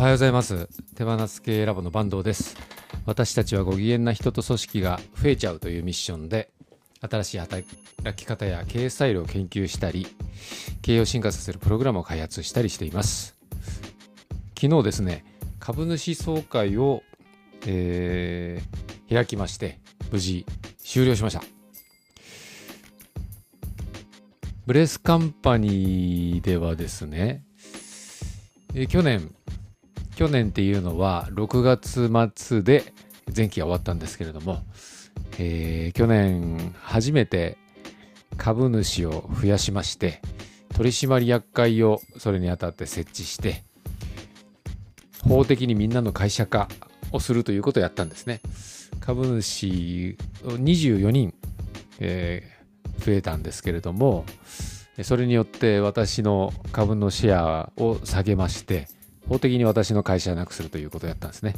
おはようございます。手放す系ラボの坂東です。私たちはご機嫌な人と組織が増えちゃうというミッションで新しい働き方や経営スタイルを研究したり経営を進化させるプログラムを開発したりしています。昨日ですね株主総会を、えー、開きまして無事終了しました。ブレスカンパニーではですね、え去年去年っていうのは6月末で前期が終わったんですけれども、えー、去年初めて株主を増やしまして取締役会をそれにあたって設置して法的にみんなの会社化をするということをやったんですね。株主24人、えー、増えたんですけれどもそれによって私の株のシェアを下げまして法的に私の会社じゃなくするということをやったんですね。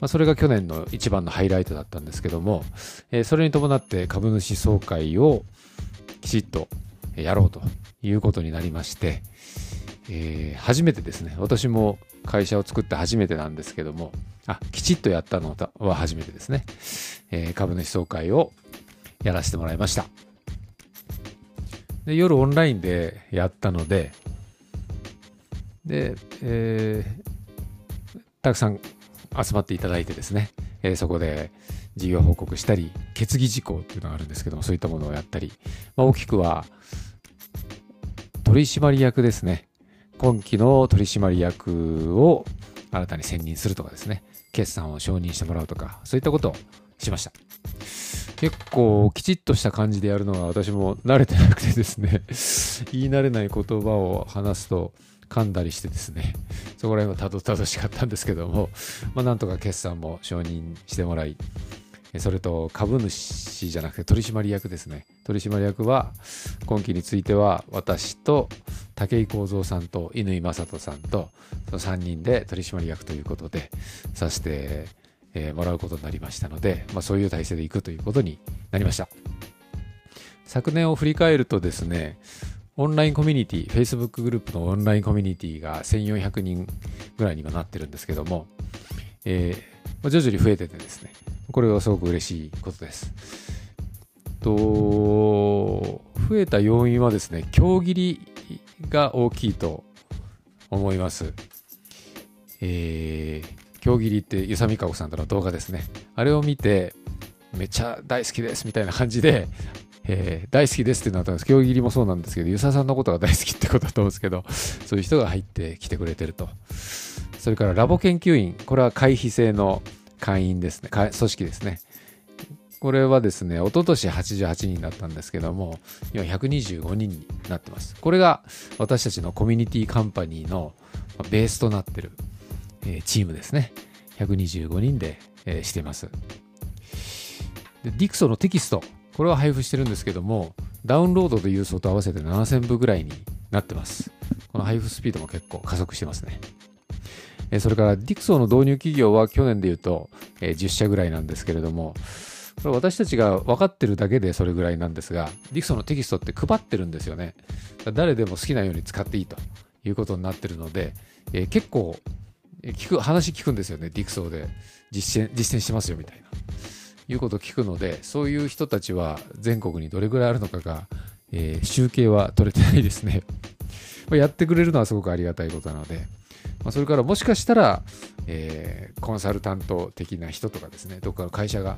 まあ、それが去年の一番のハイライトだったんですけども、えー、それに伴って株主総会をきちっとやろうということになりまして、えー、初めてですね、私も会社を作って初めてなんですけども、あ、きちっとやったのは初めてですね、えー、株主総会をやらせてもらいました。で夜オンラインでやったので、で、えー、たくさん集まっていただいてですね、えー、そこで事業報告したり、決議事項っていうのがあるんですけども、そういったものをやったり、まあ、大きくは取締役ですね。今期の取締役を新たに選任するとかですね、決算を承認してもらうとか、そういったことをしました。結構きちっとした感じでやるのは私も慣れてなくてですね言い慣れない言葉を話すと噛んだりしてですね、そこら辺はたどたどしかったんですけども、まあ、なんとか決算も承認してもらい、それと株主じゃなくて取締役ですね。取締役は今期については私と武井幸三さんと乾正人さんとその3人で取締役ということでさせて、もらうことになりましたので、まあ、そういう体制でいくということになりました。昨年を振り返るとですね、オンラインコミュニティ、Facebook グループのオンラインコミュニティが1400人ぐらいにはなってるんですけども、えー、徐々に増えててですね、これはすごく嬉しいことです。と、増えた要因はですね、競切りが大きいと思います。えー、競切りってゆさみかこさんとの動画ですね。あれを見て、めっちゃ大好きですみたいな感じでえー、大好きですってなったんです競技切りもそうなんですけど、ユサさんのことが大好きってことだと思うんですけど、そういう人が入ってきてくれてると。それからラボ研究員、これは会費制の会員ですね、組織ですね。これはですね、一昨年88人だったんですけども、今125人になってます。これが私たちのコミュニティカンパニーのベースとなってる、え、チームですね。125人で、え、しています。で、ディクソのテキスト、これは配布してるんですけども、ダウンロードと郵送と合わせて7000部ぐらいになってます。この配布スピードも結構加速してますね。それからディクソーの導入企業は去年で言うと10社ぐらいなんですけれども、これ私たちが分かってるだけでそれぐらいなんですが、ディクソーのテキストって配ってるんですよね。誰でも好きなように使っていいということになってるので、え、結構聞く、話聞くんですよね、ディクソーで実践、実践してますよみたいな。いうことを聞くので、そういう人たちは全国にどれぐらいあるのかが、えー、集計は取れてないですね。やってくれるのはすごくありがたいことなので、まあ、それからもしかしたら、えー、コンサルタント的な人とかですね、どっかの会社が、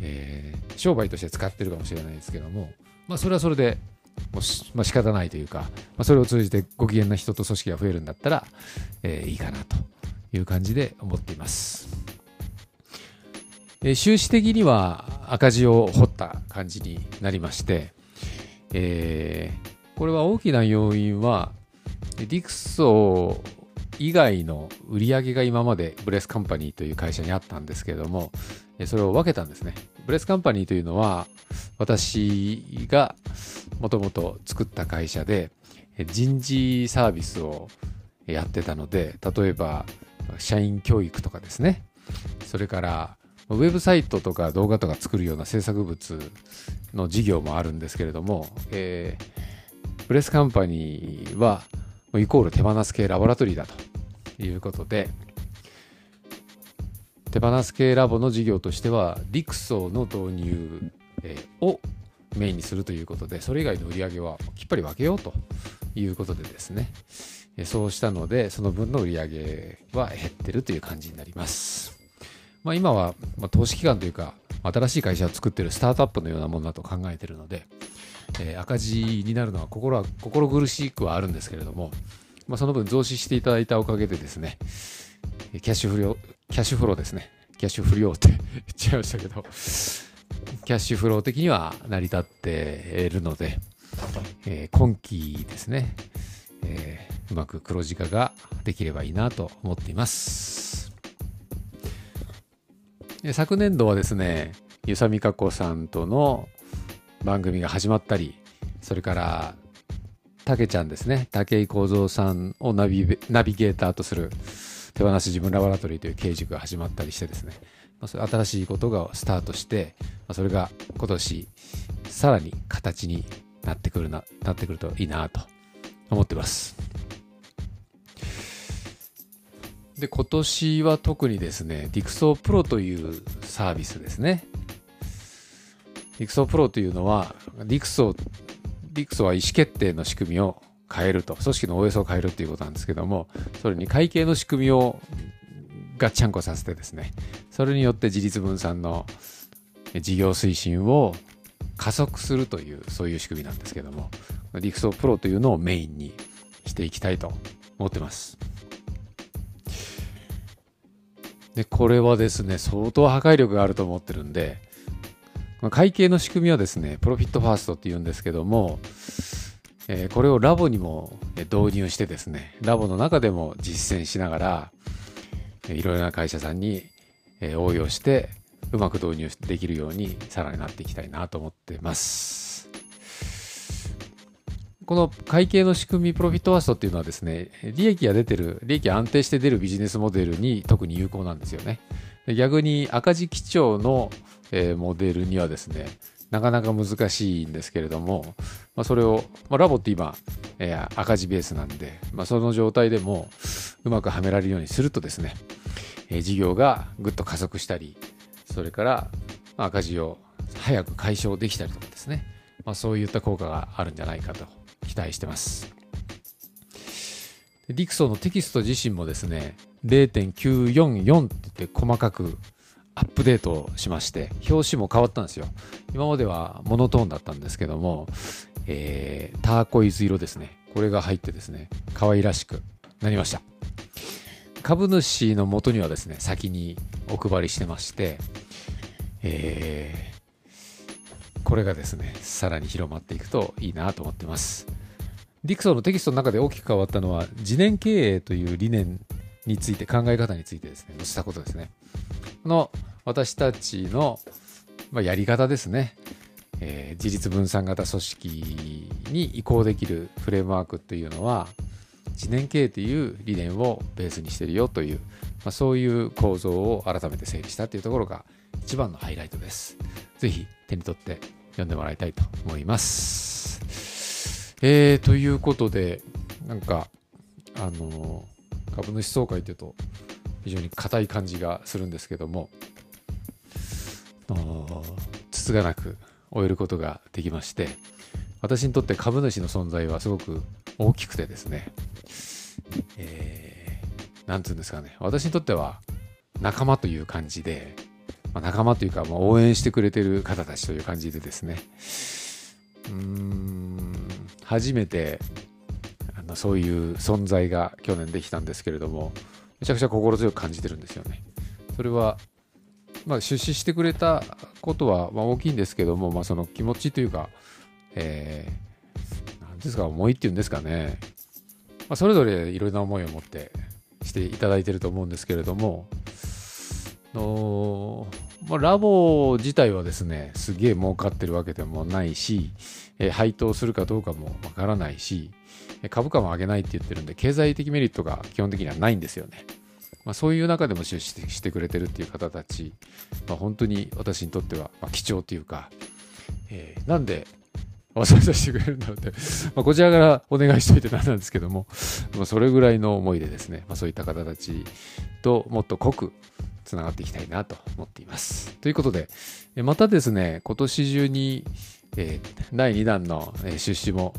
えー、商売として使ってるかもしれないですけども、まあ、それはそれで、もしまあ、仕方ないというか、まあ、それを通じてご機嫌な人と組織が増えるんだったら、えー、いいかなという感じで思っています。え収支的には赤字を掘った感じになりまして、えー、これは大きな要因は、ディクソ以外の売り上げが今までブレスカンパニーという会社にあったんですけれども、それを分けたんですね。ブレスカンパニーというのは、私がもともと作った会社で、人事サービスをやってたので、例えば、社員教育とかですね、それからウェブサイトとか動画とか作るような制作物の事業もあるんですけれども、えー、プレスカンパニーはイコール手放す系ラボラトリーだということで、手放す系ラボの事業としてはディクソの導入、をメインにするということでそれ以外の売り上げはきっぱり分けようということでですね。そうしたのでその分の売り上げは減ってるという感じになります、まあ、今は、ま投資機関というか新しい会社を作ってるスタートアップのようなものだと考えているので、えー、赤字になるのは心は心苦しくはあるんですけれども、まあ、その分増資していただいたおかげでですねキャッシュフローキャッシュフローですねキャッシュフローって言っちゃいましたけどキャッシュフロー的には成り立っているので、えー、今期ですね、えー、うまく黒字化ができればいいなと思っています。昨年度はですね、ゆさみかこさんとの番組が始まったり、それから、たけちゃんですね、武井幸三さんをナビナビゲーターとする手放し自分ラボラトリーという刑塾が始まったりしてですね、新しいことがスタートして、それが今年さらに形になってくるな、なってくるといいなと思ってます。で、今年は特にですね、ディクソープロというサービスですね。ディクソープロというのは、ディクソー、ディクソは意思決定の仕組みを変えると、組織の OS を変えるっていうことなんですけども、それに会計の仕組みをガッチャンコさせてですね、それによって自立分散の事業推進を加速するという、そういう仕組みなんですけども、ディクソプロというのをメインにしていきたいと思ってます。で、これはですね、相当破壊力があると思ってるんで、会計の仕組みはですね、プロフィットファーストって言うんですけども、えー、これをラボにも導入してですね、ラボの中でも実践しながら、いろいろな会社さんに応用して、うまく導入できるようにさらになっていきたいなと思ってます。この会計の仕組みプロフィットワーストっていうのはですね、利益が出てる、利益が安定して出るビジネスモデルに特に有効なんですよね。逆に赤字基調のえモデルにはですね、なかなか難しいんですけれども、まあ、それを、まあ、ラボって今、えー、赤字ベースなんで、まあ、その状態でもうまくはめられるようにするとですね、えー、事業がぐっと加速したり、それから赤字を早く解消できたりとかですね、まあ、そういった効果があるんじゃないかと期待してます。ディクソのテキスト自身もですね、0.944って言って細かくアップデートしまして、表紙も変わったんですよ。今まではモノトーンだったんですけども、えー、ターコイズ色ですね。これが入ってですね、可愛らしくなりました。株主の元にはですね、先にお配りしてまして、えー、これがですね、さらに広まっていくといいなと思ってます。ディクソンのテキストの中で大きく変わったのは、次年経営という理念について、考え方についてですね、載せたことですね。この私たちの、まあ、やり方ですね、えー、自立分散型組織に移行できるフレームワークというのは、次年経営という理念をベースにしているよという、まあ、そういう構造を改めて整理したというところが一番のハイライトです。ぜひ手に取って読んでもらいたいと思います。えー、ということで、なんか、あの株主総会というと非常に硬い感じがするんですけどもつつがなく終えることができまして私にとって株主の存在はすごく大きくてですね、えー、なんつうんですかね私にとっては仲間という感じで、まあ、仲間というか、まあ、応援してくれてる方たちという感じでですねうーん初めてあのそういう存在が去年できたんですけれどもめちゃくちゃ心強く感じてるんですよね。それは、まあ、出資してくれたことは、まあ、大きいんですけども、まあ、その気持ちというか、えー、なんですか、思いっていうんですかね。まあ、それぞれいろいろな思いを持ってしていただいてると思うんですけれども、のまあ、ラボ自体はですね、すげえ儲かってるわけでもないし、え、配当するかどうかもわからないし、株価も上げないって言ってるんで、経済的メリットが基本的にはないんですよね。まあ、そういう中でも出資してくれてるっていう方たち、まあ、本当に私にとっては貴重っていうか、えー、なんでわざわざしてくれるんだろうって、ま、こちらからお願いしといてなんなんですけども、まあ、それぐらいの思いでですね、まあ、そういった方たちともっと濃くつながっていきたいなと思っています。ということで、またですね、今年中に、えー、第2弾の出資も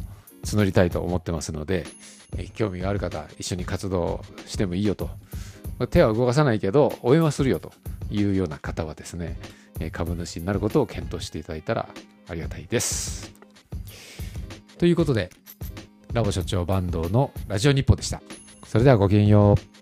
募りたいと思ってますので、え興味がある方、一緒に活動してもいいよと。手は動かさないけど、応援はするよというような方はですね、株主になることを検討していただいたらありがたいです。ということで、ラボ所長坂東のラジオ日報でした。それではごきげんよう。